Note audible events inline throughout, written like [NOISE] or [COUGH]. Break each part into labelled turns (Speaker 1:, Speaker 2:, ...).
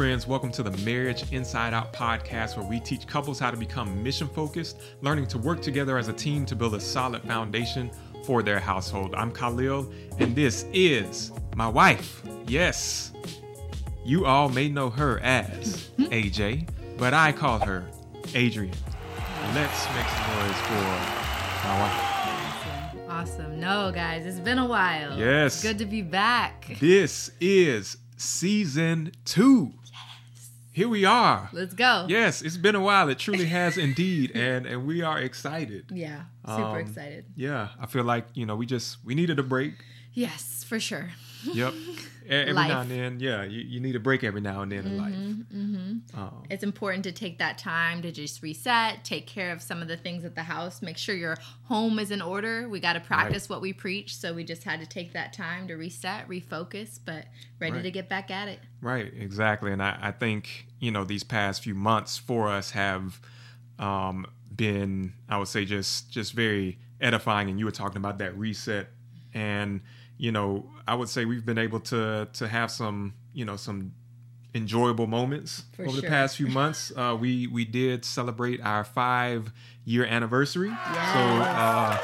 Speaker 1: Friends, welcome to the Marriage Inside Out podcast, where we teach couples how to become mission focused, learning to work together as a team to build a solid foundation for their household. I'm Khalil, and this is my wife. Yes, you all may know her as mm-hmm. AJ, but I call her Adrian. Let's make some noise for my wife.
Speaker 2: Awesome. No, guys, it's been a while.
Speaker 1: Yes.
Speaker 2: Good to be back.
Speaker 1: This is season two. Here we are.
Speaker 2: Let's go.
Speaker 1: Yes, it's been a while. It truly has indeed, [LAUGHS] and and we are excited.
Speaker 2: Yeah, super
Speaker 1: Um,
Speaker 2: excited.
Speaker 1: Yeah, I feel like you know we just we needed a break.
Speaker 2: Yes, for sure.
Speaker 1: Yep. [LAUGHS] Every
Speaker 2: Life.
Speaker 1: now and then, yeah, you, you need a break every now and then in life.
Speaker 2: Mm-hmm.
Speaker 1: Um,
Speaker 2: It's important to take that time to just reset, take care of some of the things at the house, make sure your home is in order. We got to practice what we preach, so we just had to take that time to reset, refocus, but ready
Speaker 1: Right.
Speaker 2: to get back at it.
Speaker 1: Right, exactly. And I, I think, you know, these past few months for us have um, been, I would say, just just very edifying. And you were talking about that reset. And, you know, I would say we've been able to to have some, you know, some enjoyable moments
Speaker 2: For
Speaker 1: over the past few [LAUGHS] months. Uh, we we did celebrate our five year anniversary. So uh,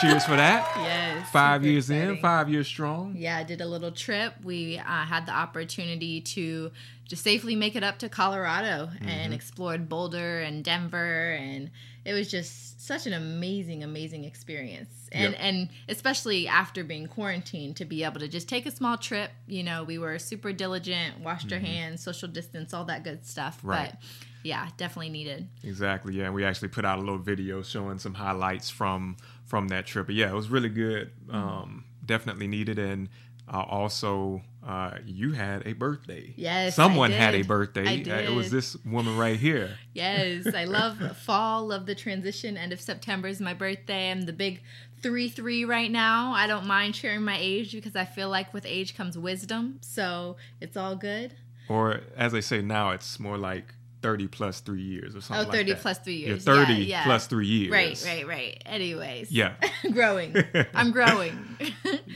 Speaker 1: cheers for that. [LAUGHS]
Speaker 2: Yes.
Speaker 1: Five years in, five years strong.
Speaker 2: Yeah, I did a little trip. We uh, had the opportunity to just safely make it up to Colorado
Speaker 1: Mm-hmm.
Speaker 2: and explored Boulder and Denver, and it was just such an amazing, amazing experience. And
Speaker 1: Yep.
Speaker 2: and especially after being quarantined, to be able to just take a small trip. You know, we were super diligent, washed our hands, social distance, all that good stuff.
Speaker 1: Mm-hmm. Right.
Speaker 2: But yeah, definitely needed.
Speaker 1: Exactly. Yeah, and we actually put out a little video showing some highlights from from that trip. But yeah, it was really good.
Speaker 2: Mm-hmm.
Speaker 1: Um, definitely needed, and uh, also uh, you had a birthday.
Speaker 2: Yes,
Speaker 1: someone had a birthday.
Speaker 2: I
Speaker 1: Uh, it was this woman right here. [LAUGHS]
Speaker 2: Yes, I love fall, love the transition. End of September is my birthday. I'm the big 3 3 right now. I don't mind sharing my age because I feel like with age comes wisdom. So it's all good.
Speaker 1: Or as I say now, it's more like thirty plus three years or something.
Speaker 2: Oh,
Speaker 1: something.
Speaker 2: 30
Speaker 1: like
Speaker 2: plus three
Speaker 1: Yeah,
Speaker 2: years.
Speaker 1: thirty
Speaker 2: Yeah, yeah.
Speaker 1: plus three years.
Speaker 2: Right, right, right. Anyways.
Speaker 1: Yeah. [LAUGHS]
Speaker 2: growing. I'm growing. [LAUGHS]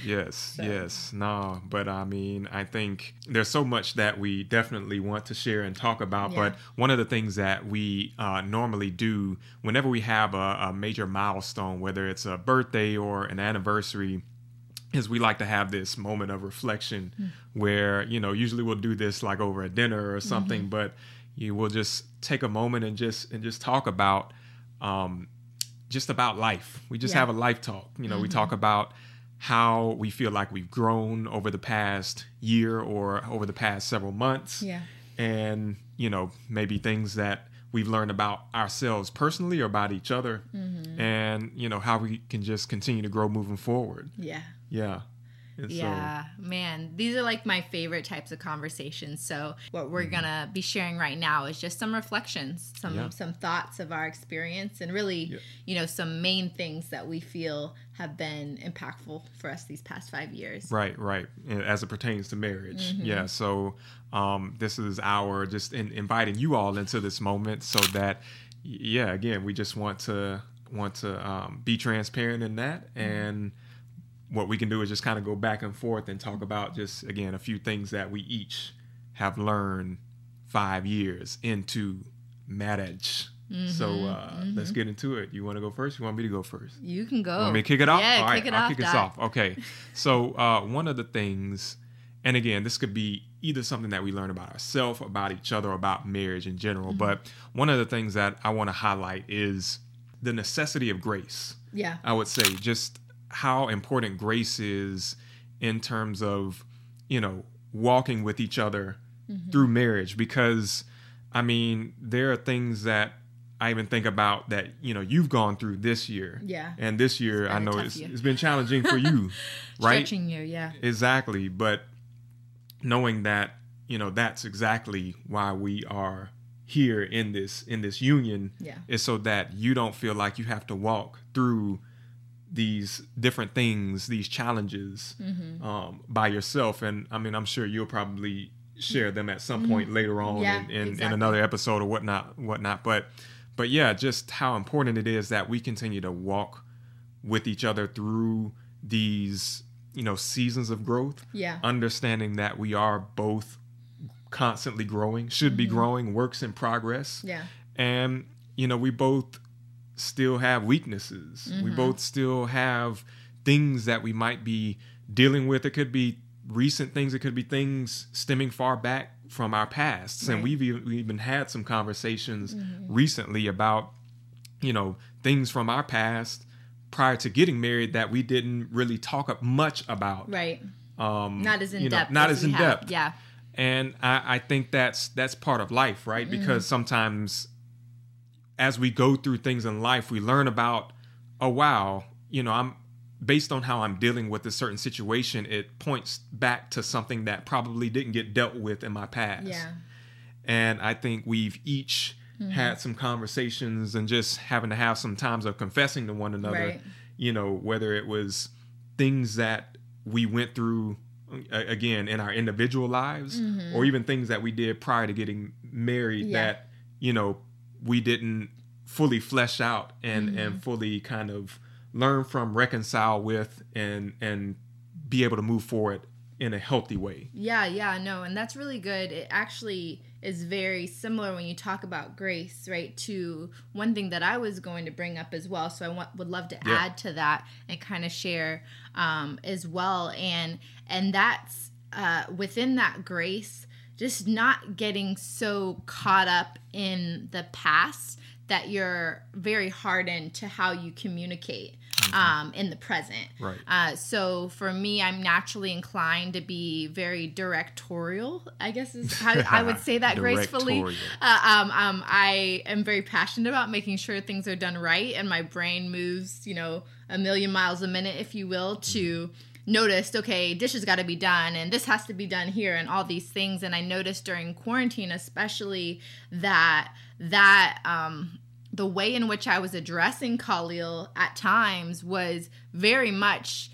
Speaker 1: Yes, yes. No, but I mean, I think there's so much that we definitely want to share and talk about.
Speaker 2: Yeah.
Speaker 1: But one of the things that we uh, normally do whenever we have a, a major milestone, whether it's a birthday or an anniversary, is we like to have this moment of reflection where, you know, usually we'll do this like over a dinner or something, but you will just take a moment and just and just talk about um, just about life. We just
Speaker 2: Yeah.
Speaker 1: have a life talk. You know, we talk about how we feel like we've grown over the past year or over the past several months.
Speaker 2: Yeah.
Speaker 1: And, you know, maybe things that we've learned about ourselves personally or about each other.
Speaker 2: Mm-hmm.
Speaker 1: And, you know, how we can just continue to grow moving forward.
Speaker 2: yeah.
Speaker 1: Yeah. And
Speaker 2: Yeah, man, these are like my favorite types of conversations. So, what we're gonna be sharing right now is just some reflections, some
Speaker 1: Mm-hmm. Yeah.
Speaker 2: some thoughts of our experience, and really,
Speaker 1: Yeah.
Speaker 2: you know, some main things that we feel have been impactful for us these past five years.
Speaker 1: Right, right. And As it pertains to marriage.
Speaker 2: Mm-hmm.
Speaker 1: Yeah. So um, this is our just in, inviting you all into this moment so that, yeah, again, we just want to want to um, be transparent in that
Speaker 2: Mm-hmm.
Speaker 1: What we can do is just kind of go back and forth and talk about just again a few things that we each have learned five years into marriage. So
Speaker 2: Mm-hmm.
Speaker 1: uh, let's get into it. You want to go first? You want me to go first?
Speaker 2: You can go.
Speaker 1: Want me to kick it off?
Speaker 2: Yeah,
Speaker 1: All right,
Speaker 2: kick it
Speaker 1: I'll
Speaker 2: off.
Speaker 1: kick us off. Okay. [LAUGHS] So uh, one of the things, and again, this could be either something that we learn about ourselves, about each other, or about marriage in general.
Speaker 2: Mm-hmm.
Speaker 1: But one of the things that I want to highlight is the necessity of grace.
Speaker 2: Yeah,
Speaker 1: I would say just how important grace is in terms of, you know, walking with each other
Speaker 2: Mm-hmm.
Speaker 1: through marriage. Because, I mean, there are things that I even think about that, you know, you've gone through this year.
Speaker 2: Yeah.
Speaker 1: And this year, I know it's,
Speaker 2: year.
Speaker 1: it's been challenging for you, [LAUGHS] right?
Speaker 2: stretching you. Yeah,
Speaker 1: Exactly. But knowing that, you know, that's exactly why we are here in this in this union
Speaker 2: Yeah.
Speaker 1: is so that you don't feel like you have to walk through these different things, these challenges
Speaker 2: Mm-hmm.
Speaker 1: um, by yourself. And I mean, I'm sure you'll probably share them at some point later on
Speaker 2: Mm-hmm. Yeah,
Speaker 1: in, in, in another episode or whatnot, whatnot. But but yeah, just how important it is that we continue to walk with each other through these you know seasons of growth
Speaker 2: Yeah.
Speaker 1: understanding that we are both constantly growing, should be growing, works in progress.
Speaker 2: Yeah.
Speaker 1: And, you know, we both still have weaknesses. We
Speaker 2: Mm-hmm.
Speaker 1: both still have things that we might be dealing with. It could be recent things, it could be things stemming far back from our pasts. And we've even, we even had some conversations
Speaker 2: Mm-hmm.
Speaker 1: recently about, you know, things from our past prior to getting married that we didn't really talk up much about.
Speaker 2: Right.
Speaker 1: Um,
Speaker 2: Not as in
Speaker 1: you know,
Speaker 2: depth.
Speaker 1: not as,
Speaker 2: we
Speaker 1: in
Speaker 2: have.
Speaker 1: depth
Speaker 2: Yeah.
Speaker 1: and I, I think that's that's part of life right because sometimes as we go through things in life we learn about oh wow you know i'm based on how i'm dealing with a certain situation it points back to something that probably didn't get dealt with in my past
Speaker 2: Yeah.
Speaker 1: and i think we've each
Speaker 2: Mm-hmm.
Speaker 1: had some conversations and just having to have some times of confessing to one another
Speaker 2: Right.
Speaker 1: you know whether it was things that we went through again in our individual lives or even things that we did prior to getting married
Speaker 2: Mm-hmm. Yeah.
Speaker 1: that you know we didn't fully flesh out and
Speaker 2: Mm-hmm.
Speaker 1: and fully kind of learn from reconcile with and and be able to move forward in a healthy way
Speaker 2: Yeah, yeah, no, and that's really good. It actually is very similar when you talk about grace, right? To one thing that I was going to bring up as well. So I want, would love to
Speaker 1: Yeah.
Speaker 2: add to that and kind of share um, as well. And and that's uh, within that grace, just not getting so caught up in the past that you're very hardened to how you communicate um, in the present.
Speaker 1: Right.
Speaker 2: Uh, so for me, I'm naturally inclined to be very directorial. I guess is how I would [LAUGHS] say that gracefully. Uh, um, um, I am very passionate about making sure things are done right, and my brain moves, you know, a million miles a minute, if you will, to noticed okay dishes got to be done and this has to be done here and all these things and i noticed during quarantine especially that that um the way in which i was addressing khalil at times was very much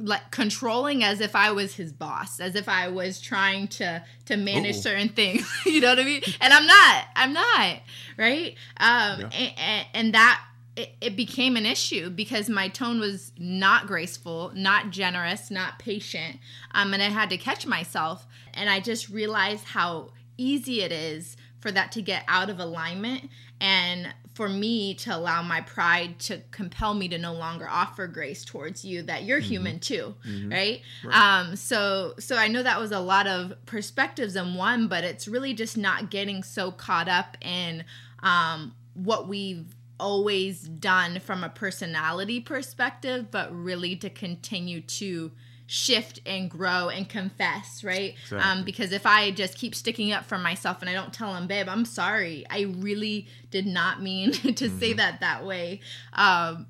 Speaker 2: like controlling as if I was his boss, as if I was trying to to manage
Speaker 1: Uh-oh.
Speaker 2: certain things. [LAUGHS] you know what I mean? And I'm not. I'm not. Right? Um,
Speaker 1: Yeah.
Speaker 2: and, and that it, it became an issue because my tone was not graceful, not generous, not patient. Um, and I had to catch myself, and I just realized how easy it is for that to get out of alignment and for me to allow my pride to compel me to no longer offer grace towards you that you're human too right? um so so i know that was a lot of perspectives in one but it's really just not getting so caught up in um what we've always done from a personality perspective but really to continue to shift and grow and confess, right? Um, because if I just keep sticking up for myself and I don't tell him, babe, I'm sorry, I really did not mean [LAUGHS] to say that that way. Um,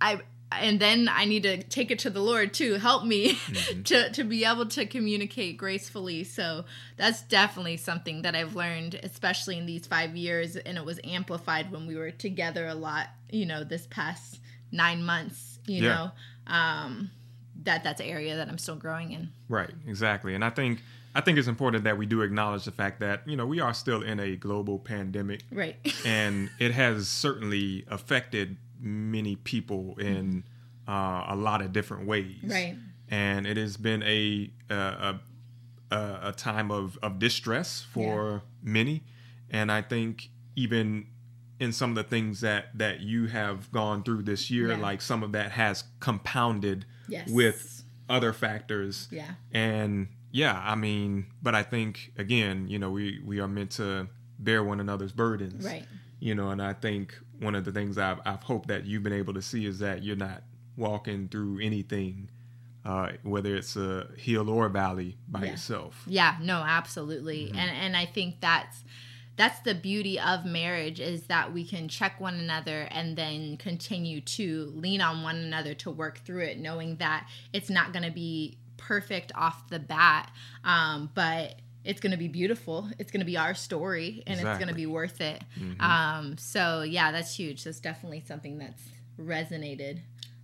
Speaker 2: I and then I need to take it to the Lord too. Help me [LAUGHS] to to be able to communicate gracefully. So that's definitely something that I've learned, especially in these five years, and it was amplified when we were together a lot. You know, this past nine months. You
Speaker 1: Yeah.
Speaker 2: know, um, that that's an area that I'm still growing in.
Speaker 1: Right, exactly. And I think I think it's important that we do acknowledge the fact that, you know, we are still in a global pandemic
Speaker 2: Right. [LAUGHS]
Speaker 1: and it has certainly affected many people in uh, a lot of different ways.
Speaker 2: right.
Speaker 1: And it has been a a, a, a time of, of distress for many. And I think even in some of the things that that you have gone through this year,
Speaker 2: Yeah.
Speaker 1: like some of that has compounded
Speaker 2: Yes.
Speaker 1: with other factors
Speaker 2: Yeah.
Speaker 1: and yeah i mean but i think again you know we we are meant to bear one another's burdens
Speaker 2: Right.
Speaker 1: you know and i think one of the things i've, I've hoped that you've been able to see is that you're not walking through anything uh, whether it's a hill or a valley by
Speaker 2: Yeah.
Speaker 1: yourself
Speaker 2: Yeah, no, absolutely. And and I think that's that's the beauty of marriage is that we can check one another and then continue to lean on one another to work through it knowing that it's not going to be perfect off the bat um, but it's going to be beautiful it's going to be our story and it's going to be worth it um, so yeah that's huge that's definitely something that's resonated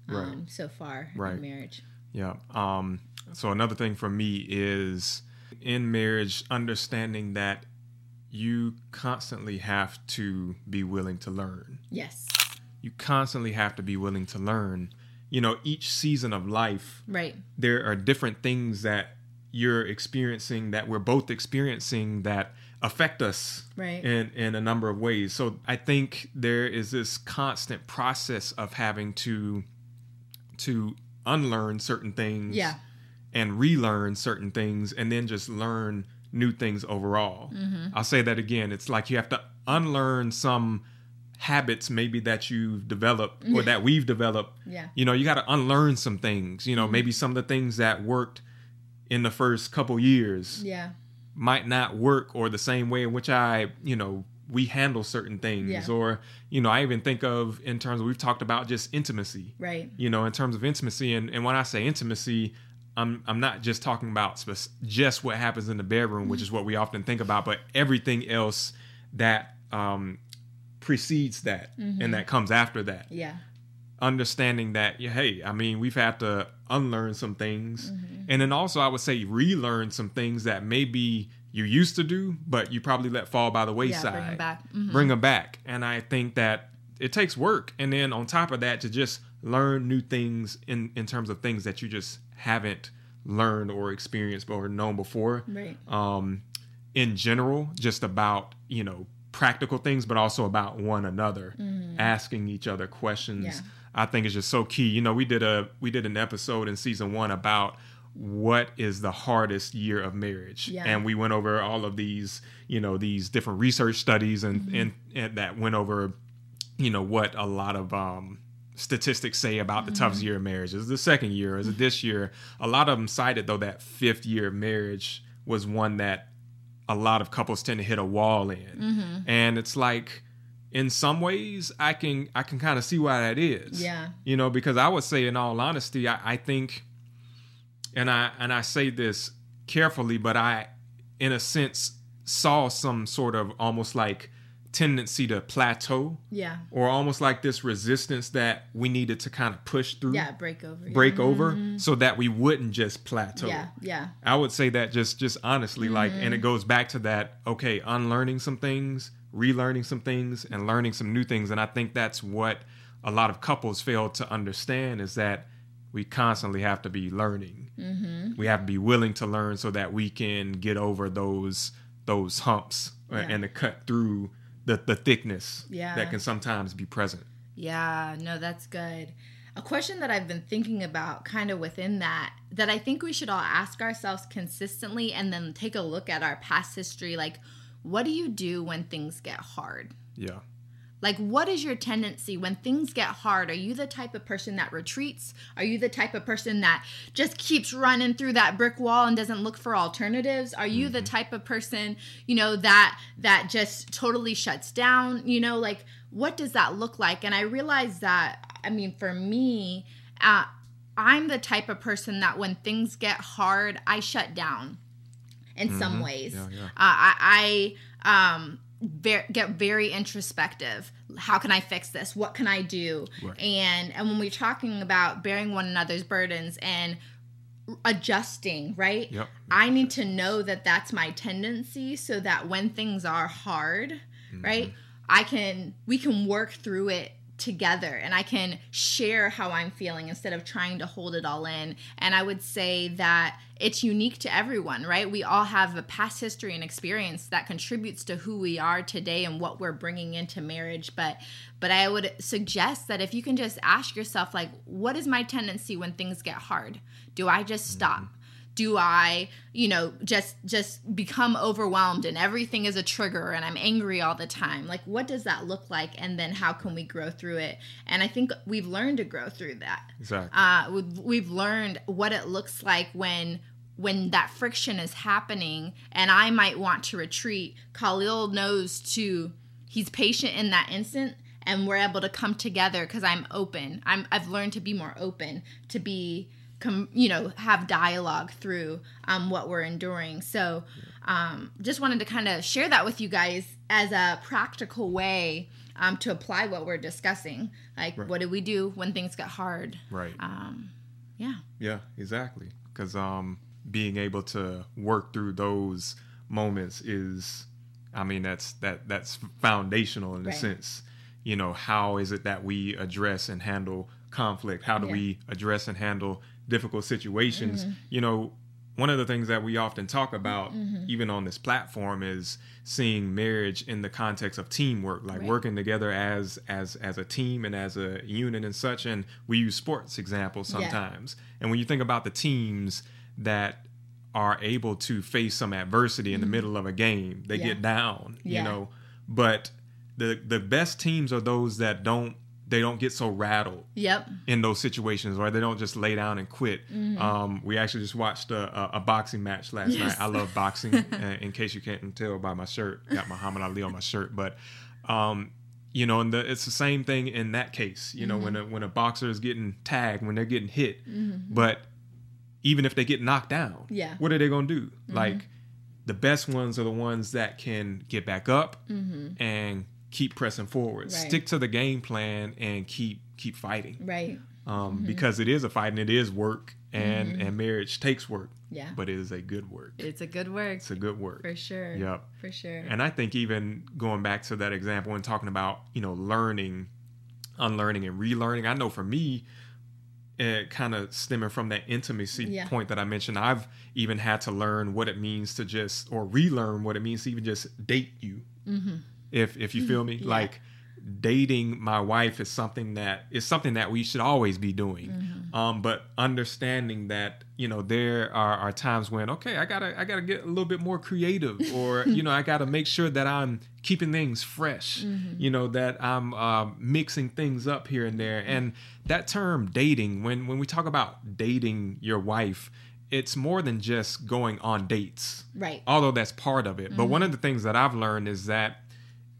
Speaker 2: um,
Speaker 1: Right.
Speaker 2: so far
Speaker 1: Right.
Speaker 2: in marriage
Speaker 1: Yeah. Um, so another thing for me is in marriage, understanding that you constantly have to be willing to learn.
Speaker 2: yes
Speaker 1: You constantly have to be willing to learn. You know, each season of life,
Speaker 2: right
Speaker 1: there are different things that you're experiencing that we're both experiencing that affect us
Speaker 2: Right.
Speaker 1: in in a number of ways. So I think there is this constant process of having to to unlearn certain things
Speaker 2: Yeah.
Speaker 1: and relearn certain things and then just learn new things overall.
Speaker 2: Mm-hmm.
Speaker 1: I'll say that again. It's like you have to unlearn some habits maybe that you've developed or [LAUGHS] that we've developed.
Speaker 2: Yeah.
Speaker 1: You know, you got to unlearn some things. You know, maybe some of the things that worked in the first couple years
Speaker 2: Yeah.
Speaker 1: might not work or the same way in which I, you know, we handle certain things
Speaker 2: Yeah.
Speaker 1: or you know, I even think of in terms of we've talked about just intimacy
Speaker 2: Right.
Speaker 1: you know, in terms of intimacy. And, and when I say intimacy, I'm I'm not just talking about spec- just what happens in the bedroom, which is what we often think about, but everything else that um, precedes that and that comes after that.
Speaker 2: Yeah.
Speaker 1: Understanding that, yeah, hey, I mean, we've had to unlearn some things, and then also I would say relearn some things that maybe you used to do, but you probably let fall by the
Speaker 2: Yeah.
Speaker 1: wayside
Speaker 2: Bring it back. Mhm.
Speaker 1: bring them back. And I think that it takes work. And then on top of that, to just learn new things in, in terms of things that you just haven't learned or experienced or known before.
Speaker 2: Right.
Speaker 1: Um, in general, just about, you know, practical things, but also about one another, asking each other questions.
Speaker 2: Mm-hmm. Yeah.
Speaker 1: I think is just so key. You know, we did a we did an episode in season one about what is the hardest year of marriage,
Speaker 2: Yeah.
Speaker 1: and we went over all of these, you know, these different research studies and
Speaker 2: Mm-hmm.
Speaker 1: and, and that went over, you know, what a lot of um, statistics say about the toughest
Speaker 2: Mm-hmm.
Speaker 1: year of marriage. Is the second year? Is it this year? A lot of them cited though that fifth year of marriage was one that a lot of couples tend to hit a wall in,
Speaker 2: Mm-hmm.
Speaker 1: and it's like. In some ways, I can I can kind of see why that is
Speaker 2: Yeah.
Speaker 1: you know because i would say in all honesty i, I think and i and i say this carefully but i in a sense saw some sort of almost like tendency to plateau
Speaker 2: Yeah.
Speaker 1: or almost like this resistance that we needed to kind of push through
Speaker 2: Yeah. Break over.
Speaker 1: break over so that we wouldn't just plateau
Speaker 2: Yeah. Yeah.
Speaker 1: I would say that just just honestly, like, and
Speaker 2: Mm-hmm.
Speaker 1: it goes back to that. Okay, unlearning some things, relearning some things, and learning some new things. And I think that's what a lot of couples fail to understand is that we constantly have to be learning. Mm-hmm. We have to be willing to learn so that we can get over those those humps uh,
Speaker 2: Yeah.
Speaker 1: and to cut through the the thickness
Speaker 2: Yeah.
Speaker 1: that can sometimes be present.
Speaker 2: Yeah, no, that's good. A question that I've been thinking about kind of within that, that I think we should all ask ourselves consistently and then take a look at our past history. Like, what do you do when things get hard?
Speaker 1: Yeah.
Speaker 2: Like, what is your tendency when things get hard? Are you the type of person that retreats? Are you the type of person that just keeps running through that brick wall and doesn't look for alternatives? Are you the type of person, you know, that that just totally shuts down? You know, like what does that look like? And I realize that, I mean, for me, uh, I'm the type of person that when things get hard, I shut down in some ways.
Speaker 1: Yeah, yeah.
Speaker 2: Uh, I, I um, ver- get very introspective. How can I fix this? What can I do?
Speaker 1: Right.
Speaker 2: And and when we're talking about bearing one another's burdens and adjusting, right?
Speaker 1: Yep.
Speaker 2: I need to know that that's my tendency so that when things are hard, mm-hmm. right? I can we can work through it together and I can share how I'm feeling instead of trying to hold it all in. And I would say that it's unique to everyone, right? We all have a past history and experience that contributes to who we are today and what we're bringing into marriage, but but I would suggest that if you can just ask yourself like what is my tendency when things get hard? Do I just mm-hmm. stop? Do i you know just just become overwhelmed and everything is a trigger and i'm angry all the time? Like what does that look like? And then how can we grow through it? And i think we've learned to grow through that.
Speaker 1: Exactly.
Speaker 2: uh, we've, we've learned what it looks like when when that friction is happening and i might want to retreat. Khalil knows to he's patient in that instant and we're able to come together because i'm open. I'm i've learned to be more open to be com, you know have dialogue through um, what we're enduring so um, just wanted to kind of share that with you guys as a practical way um, to apply what we're discussing like what do we do when things get hard
Speaker 1: right.
Speaker 2: um, yeah
Speaker 1: Yeah, exactly. Because um, being able to work through those moments is, I mean, that's that that's foundational in a sense. You know, how is it that we address and handle conflict? How do
Speaker 2: Yeah.
Speaker 1: we address and handle difficult situations?
Speaker 2: Mm-hmm.
Speaker 1: You know, one of the things that we often talk about,
Speaker 2: Mm-hmm.
Speaker 1: even on this platform, is seeing marriage in the context of teamwork, like
Speaker 2: Right.
Speaker 1: working together as as as a team and as a unit and such. And we use sports examples
Speaker 2: Yeah.
Speaker 1: sometimes. And when you think about the teams that are able to face some adversity in the middle of a game, they
Speaker 2: Mm-hmm. Yeah.
Speaker 1: get down,
Speaker 2: Yeah.
Speaker 1: you know. But the the best teams are those that don't they don't get so rattled
Speaker 2: Yep.
Speaker 1: in those situations or they don't just lay down and quit.
Speaker 2: Mm-hmm.
Speaker 1: Um, we actually just watched a, a, boxing match last
Speaker 2: Yes.
Speaker 1: night. I love boxing, [LAUGHS] uh, in case you can't tell by my shirt. Got Muhammad Ali on my shirt, but um, you know, and the, it's the same thing in that case. You know, when
Speaker 2: Mm-hmm.
Speaker 1: a when a boxer is getting tagged, when they're getting hit, but even if they get knocked down,
Speaker 2: Yeah. Mm-hmm.
Speaker 1: what are they gonna do? Like the best ones are the ones that can get back up and keep pressing forward,
Speaker 2: Mm-hmm. Right.
Speaker 1: stick to the game plan, and keep keep fighting
Speaker 2: Right.
Speaker 1: um,
Speaker 2: Mm-hmm.
Speaker 1: because it is a fight and it is work and and marriage takes work
Speaker 2: Yeah.
Speaker 1: but it is a good work
Speaker 2: It's a good work
Speaker 1: it's a good work
Speaker 2: for sure.
Speaker 1: Yep.
Speaker 2: For sure.
Speaker 1: and i think even going back to that example and talking about you know learning unlearning and relearning i know for me it kind of stemming from that intimacy
Speaker 2: Yeah.
Speaker 1: point that i mentioned i've even had to learn what it means to just or relearn what it means to even just date you if if you feel me
Speaker 2: Mm-hmm. Yeah.
Speaker 1: like dating my wife is something that is something that we should always be doing
Speaker 2: Mm-hmm.
Speaker 1: um but understanding that you know there are, are times when okay i gotta i gotta get a little bit more creative [LAUGHS] or you know i gotta make sure that i'm keeping things fresh
Speaker 2: Mm-hmm.
Speaker 1: you know that i'm uh, mixing things up here and there and that term dating when when we talk about dating your wife it's more than just going on dates
Speaker 2: right.
Speaker 1: although that's part of it. But one of
Speaker 2: Mm-hmm.
Speaker 1: the things that I've learned is that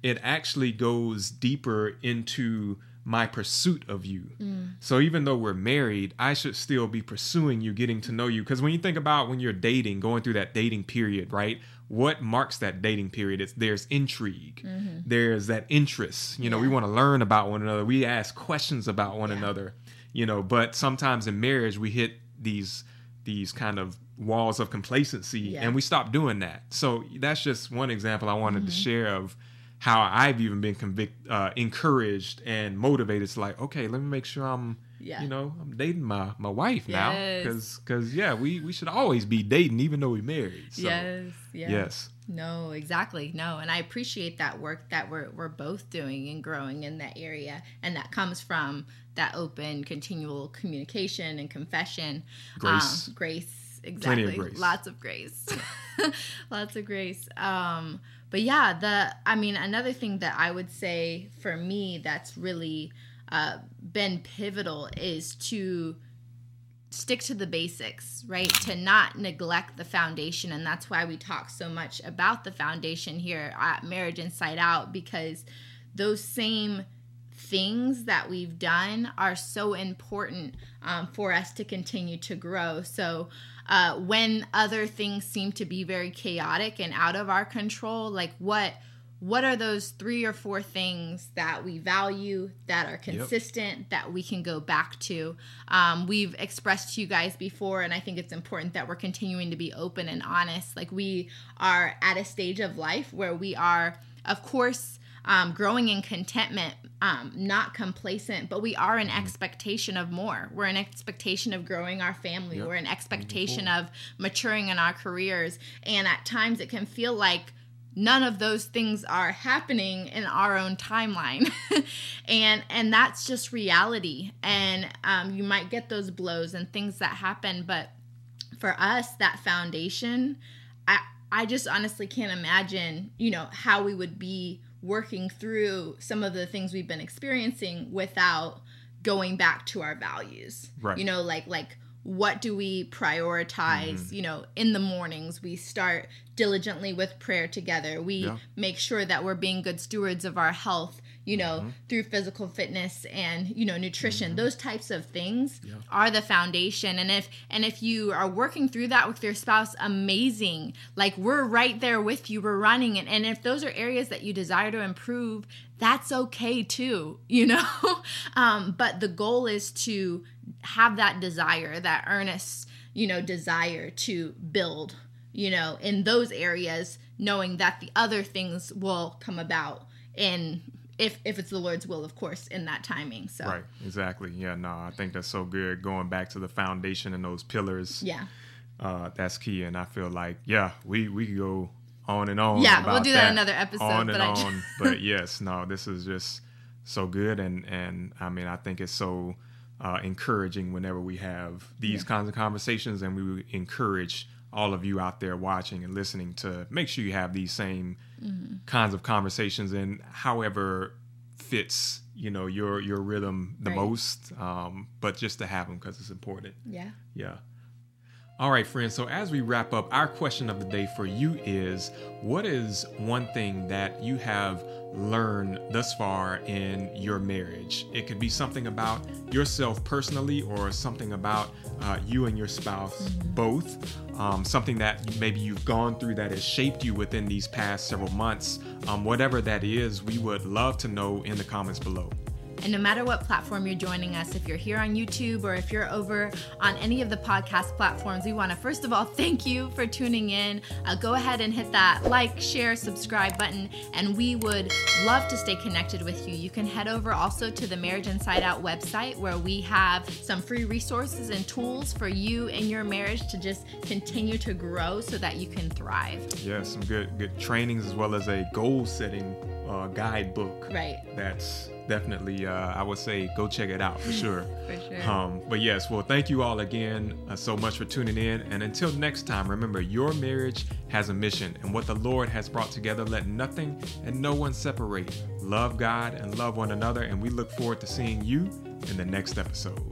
Speaker 1: it actually goes deeper into my pursuit of you.
Speaker 2: Mm.
Speaker 1: So even though we're married, I should still be pursuing you, getting to know you. Because when you think about when you're dating, going through that dating period, right? What marks that dating period? It's there's intrigue, there's that interest. You know, we
Speaker 2: Mm-hmm.
Speaker 1: Want to learn about one another. We ask questions about one
Speaker 2: Yeah.
Speaker 1: another. You know, but sometimes in marriage we hit these these kind of walls of complacency
Speaker 2: Yeah.
Speaker 1: and we stop doing that. So that's just one example I wanted to
Speaker 2: Mm-hmm.
Speaker 1: share of how I've even been convict, uh, encouraged and motivated. to like, okay, let me make sure I'm,
Speaker 2: Yeah.
Speaker 1: you know, I'm dating my, my wife now, because because yeah, we we should always be dating even though we're married. So,
Speaker 2: yes. Yes.
Speaker 1: Yes.
Speaker 2: No, exactly. No, and I appreciate that work that we're we're both doing and growing in that area, and that comes from that open, continual communication and confession.
Speaker 1: Grace.
Speaker 2: um, grace,
Speaker 1: Plenty
Speaker 2: exactly.
Speaker 1: of grace.
Speaker 2: Lots of grace, [LAUGHS] lots of grace. Um, but yeah, the I mean, another thing that I would say for me that's really uh, been pivotal is to stick to the basics, right? To not neglect the foundation. And that's why we talk so much about the foundation here at Marriage Inside Out because those same things that we've done are so important um, for us to continue to grow. So, uh, when other things seem to be very chaotic and out of our control, like what what are those three or four things that we value that are consistent that we can go back to? Um, we've expressed to you guys before and i think it's important that we're continuing to be open and honest. Like we are at a stage of life where we are of course um, growing in contentment um, not complacent but we are in expectation of more. We're in expectation of growing our family.
Speaker 1: Yep.
Speaker 2: we're in expectation of maturing in our careers. And at times it can feel like none of those things are happening in our own timeline. [LAUGHS] And and that's just reality. And um, you might get those blows and things that happen but for us that foundation i i just honestly can't imagine you know how we would be working through some of the things we've been experiencing without going back to our values
Speaker 1: Right.
Speaker 2: you know like like what do we prioritize
Speaker 1: Mm-hmm.
Speaker 2: you know in the mornings we start diligently with prayer together we
Speaker 1: Yeah.
Speaker 2: make sure that we're being good stewards of our health you know
Speaker 1: Mm-hmm.
Speaker 2: through physical fitness and you know nutrition. Those types of things
Speaker 1: Yeah.
Speaker 2: are the foundation. And if and if you are working through that with your spouse amazing. Like we're right there with you. We're running it. And if those are areas that you desire to improve that's okay too [LAUGHS] you know? Um, but the goal is to have that desire that earnest you know desire to build you know in those areas knowing that the other things will come about in if if it's the lord's will of course in that timing so
Speaker 1: Right. Exactly. Yeah. No, I think that's so good. Going back to the foundation and those pillars.
Speaker 2: yeah
Speaker 1: uh, that's key. And I feel like, yeah, we we could go on and on.
Speaker 2: Yeah, we'll do that another episode,
Speaker 1: On
Speaker 2: but
Speaker 1: and
Speaker 2: I
Speaker 1: on. [LAUGHS] but yes, no, this is just so good, and and I mean, I think it's so uh, encouraging whenever we have these
Speaker 2: Yeah.
Speaker 1: kinds of conversations, and we encourage all of you out there watching and listening to make sure you have these same
Speaker 2: Mm-hmm.
Speaker 1: kinds of conversations, and however fits you know your your rhythm the
Speaker 2: Right.
Speaker 1: most, um, but just to have them because it's important.
Speaker 2: Yeah.
Speaker 1: Yeah. All right, friends. So as we wrap up, our question of the day for you is what is one thing that you have learned thus far in your marriage? It could be something about yourself personally or something about uh, you and your spouse both. Um, something that maybe you've gone through that has shaped you within these past several months. Um, whatever that is, we would love to know in the comments below.
Speaker 2: And no matter what platform you're joining us, if you're here on YouTube or if you're over on any of the podcast platforms, we want to first of all [LAUGHS] thank you for tuning in. Uh, go ahead and hit that like, share, subscribe button, and we would love to stay connected with you. You can head over also to the Marriage Inside Out website where we have some free resources and tools for you and your marriage to just continue to grow so that you can thrive.
Speaker 1: Yeah, some good good trainings as well as a goal setting uh, guidebook.
Speaker 2: Right.
Speaker 1: That's definitely uh, I would say go check it out for [LAUGHS] sure.
Speaker 2: For sure.
Speaker 1: Um, but yes, well, thank you all again uh, so much for tuning in. And until next time, remember your marriage has a mission, and what the Lord has brought together, let nothing and no one separate. Love God and love one another, and we look forward to seeing you in the next episode.